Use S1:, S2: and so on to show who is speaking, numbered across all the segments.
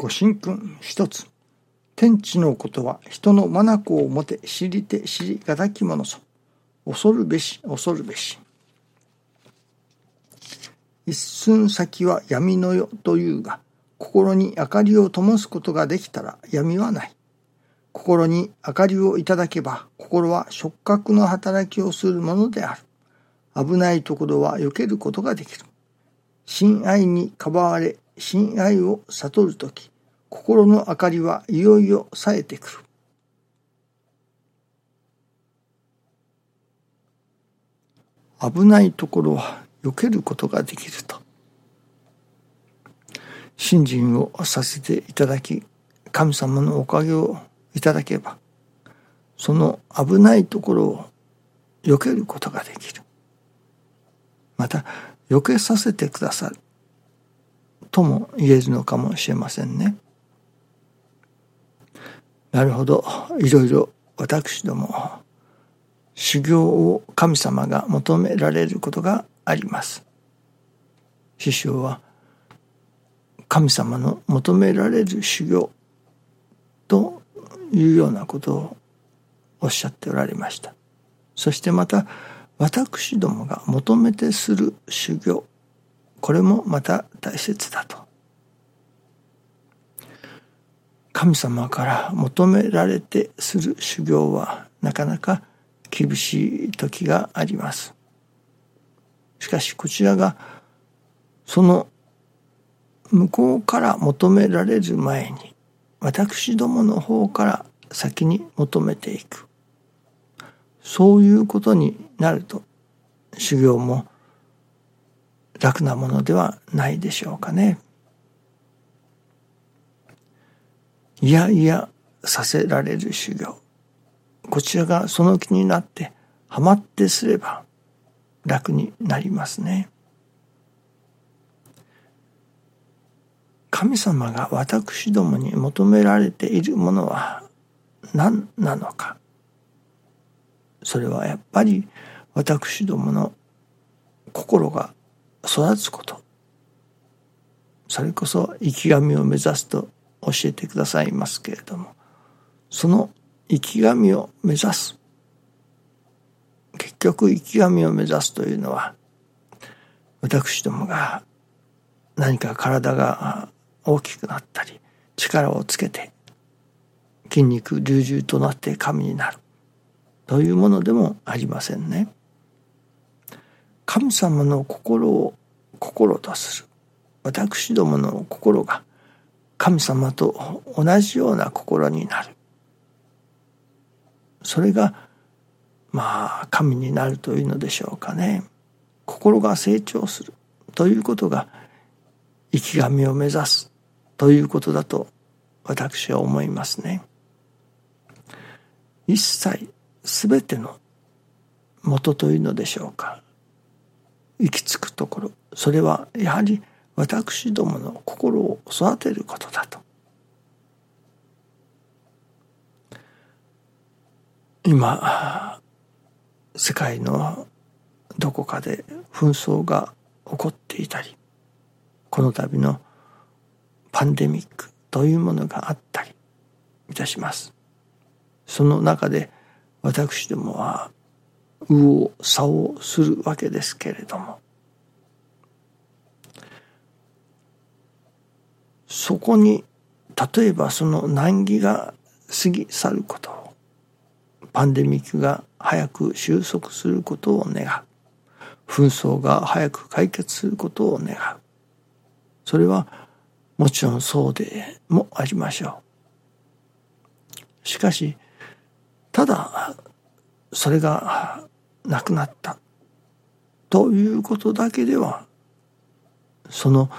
S1: ご神君一つ。天地のことは人の眼をもて知りて知りがたきものぞ。恐るべし恐るべし。一寸先は闇の世というが、心に明かりを灯すことができたら闇はない。心に明かりをいただけば、心は触覚の働きをするものである。危ないところは避けることができる。親愛にかばわれ、親愛を悟るとき、心の明かりはいよいよ冴えてくる。危ないところは避けることができると。信心をさせていただき、神様のおかげをいただけば、その危ないところを避けることができる。また、避けさせてくださる。とも言えるのかもしれませんね。なるほど。いろいろ私ども、修行を神様が求められることがあります。師匠は、神様の求められる修行というようなことをおっしゃっておられました。そしてまた、私どもが求めてする修行、これもまた大切だと。神様から求められてする修行はなかなか厳しい時があります。しかしこちらがその向こうから求められる前に私どもの方から先に求めていく。そういうことになると修行も楽なものではないでしょうかね。いやいやさせられる修行。こちらがその気になってハマってすれば楽になりますね。神様が私どもに求められているものは何なのか。それはやっぱり私どもの心が育つこと。それこそ生き神を目指すと教えてくださいますけれども。その生き神を目指す。結局生き神を目指すというのは私どもが何か体が大きくなったり力をつけて筋肉隆々となって神になる。というものでもありませんね。神様の心を心とする。私どもの心が神様と同じような心になる。それがまあ神になるというのでしょうかね。心が成長する。ということが生き神を目指す。ということだと私は思いますね。一切全ての元というのでしょうか。行き着くところそれはやはり私どもの心を育てることだと。今世界のどこかで紛争が起こっていたりこの度のパンデミックというものがあったりいたします。その中で私どもは右往左往するわけですけれども。そこに例えばその難儀が過ぎ去ることをパンデミックが早く収束することを願う。紛争が早く解決することを願う。それはもちろんそうでもありましょう。しかしただそれが亡くなったということだけではその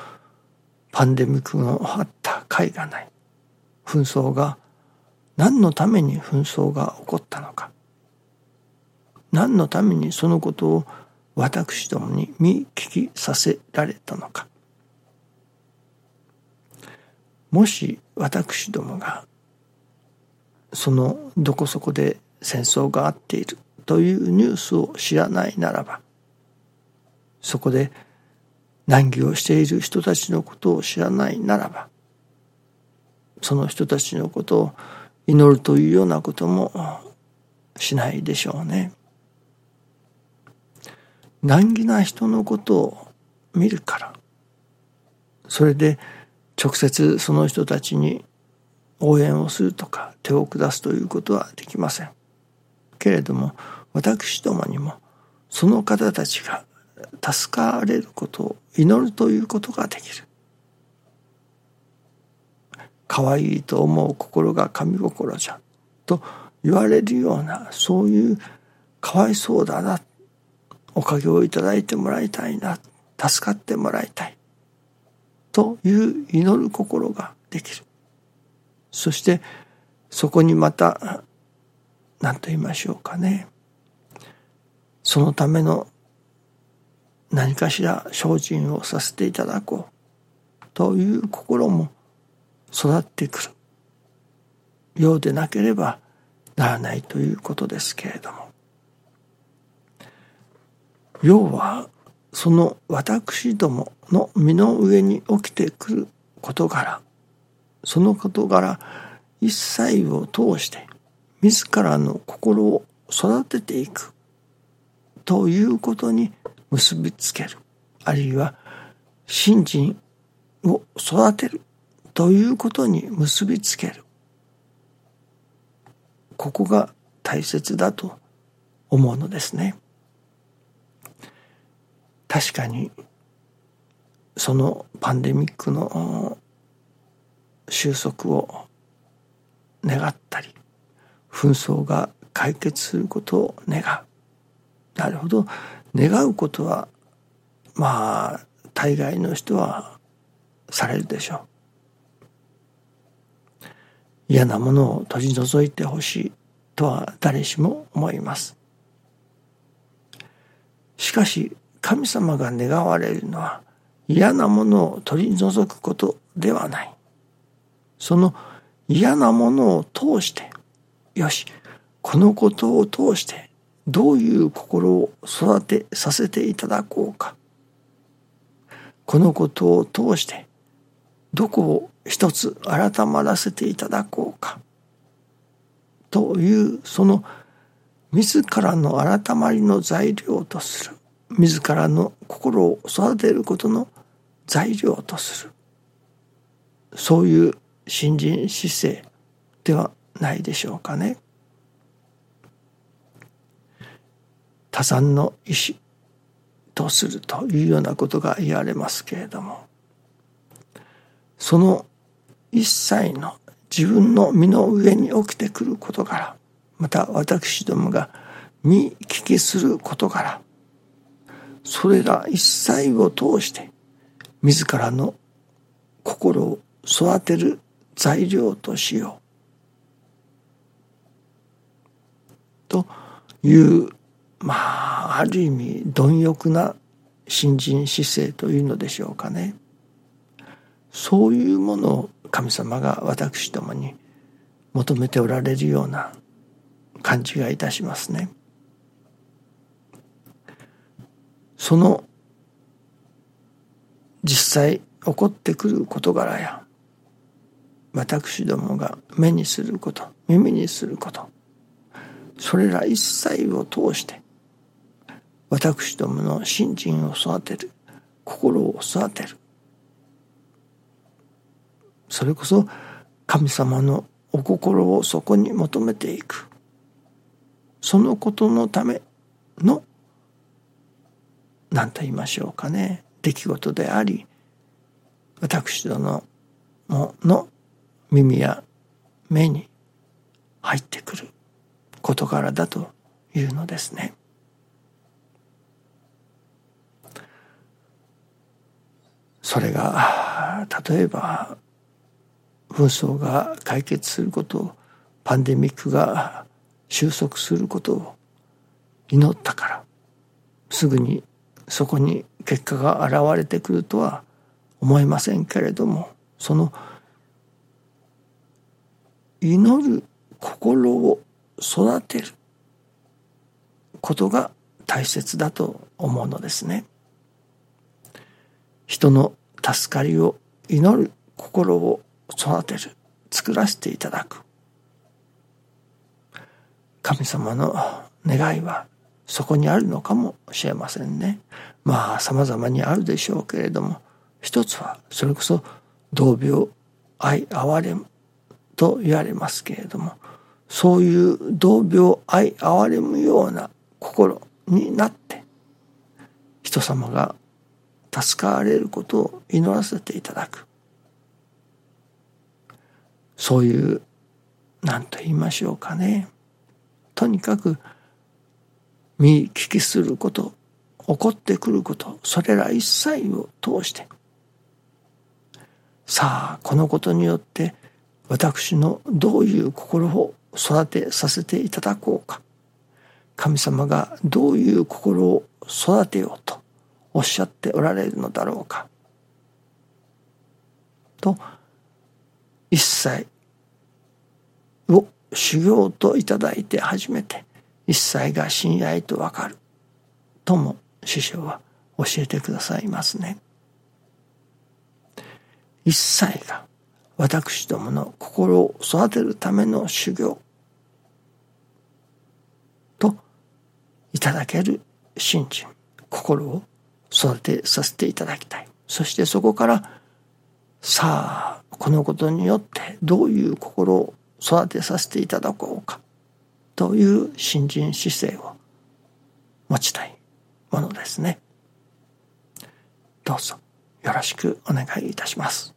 S1: パンデミックのあった甲斐がない紛争が何のために紛争が起こったのか。何のためにそのことを私どもに見聞きさせられたのか。もし私どもがそのどこそこで戦争があっている。というニュースを知らないならばそこで難儀をしている人たちのことを知らないならばその人たちのことを祈るというようなこともしないでしょうね。難儀な人のことを見るからそれで直接その人たちに応援をするとか手を下すということはできません。けれども私どもにもその方たちが助かれることを祈るということができる。可愛いと思う心が神心じゃと言われるようなそういうかわいそうだなおかげをいただいてもらいたい。な助かってもらいたいと。いう祈る心ができる。そしてそこにまた何と言いましょうかね。そのための何かしら精進をさせていただこうという心も育ってくる。ようでなければならないということですけれども。要はその私どもの身の上に起きてくる事柄その事柄一切を通して自らの心を育てていく。ということに結びつける。あるいは信心を育てるということに結びつける。ここが大切だと思うのですね。確かにそのパンデミックの収束を願ったり紛争が解決することを願う。なるほど。願うことはまあ大概の人はされるでしょう。嫌なものを取り除いてほしいとは誰しも思います。しかし神様が願われるのは嫌なものを取り除くことではない。その嫌なものを通して、よし、このことを通してどういう心を育てさせていただこうか。このことを通してどこを一つ改まらせていただこうか。というその自らの改まりの材料とする自らの心を育てることの材料とするそういう新人姿勢ではないでしょうかね。多産の意志とするというようなことが言われますけれどもその一切の自分の身の上に起きてくる事柄また私どもが見聞きする事柄それら一切を通して自らの心を育てる材料としよう。というまあある意味貪欲な新人姿勢というのでしょうかね。そういうものを神様が私どもに求めておられるような感じがいたしますね。その実際起こってくる事柄や私どもが目にすること耳にすることそれら一切を通して私どもの信心を育てる。心を育てる。それこそ神様のお心をそこに求めていく。そのことのための何と言いましょうかね。出来事であり私どのの耳や目に入ってくる事柄だというのですね。それが例えば紛争が解決することパンデミックが収束することを祈ったからすぐにそこに結果が現れてくるとは思いませんけれどもその祈る心を育てることが大切だと思うのですね。人の助かりを祈る心を育てる作らせていただく神様の願いはそこにあるのかもしれませんね。まあ様々にあるでしょうけれども一つはそれこそ同病愛哀れむと言われますけれどもそういう同病愛哀れむような心になって人様が助かれることを祈らせていただく。そういう何と言いましょうかね。とにかく見聞きすること起こってくることそれら一切を通して。さあこのことによって私のどういう心を育てさせていただこうか。神様がどういう心を育てようとおっしゃっておられるのだろうか。と一切を修行といただいて初めて一切が親愛とわかる。とも師匠は教えてくださいますね。一切が私どもの心を育てるための修行。といただける信心心を育てさせていただきたいそしてそこからさあこのことによってどういう心を育てさせていただこうかという信心姿勢を持ちたいものですね。どうぞよろしくお願いいたします。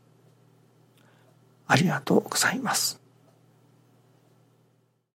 S1: ありがとうございます。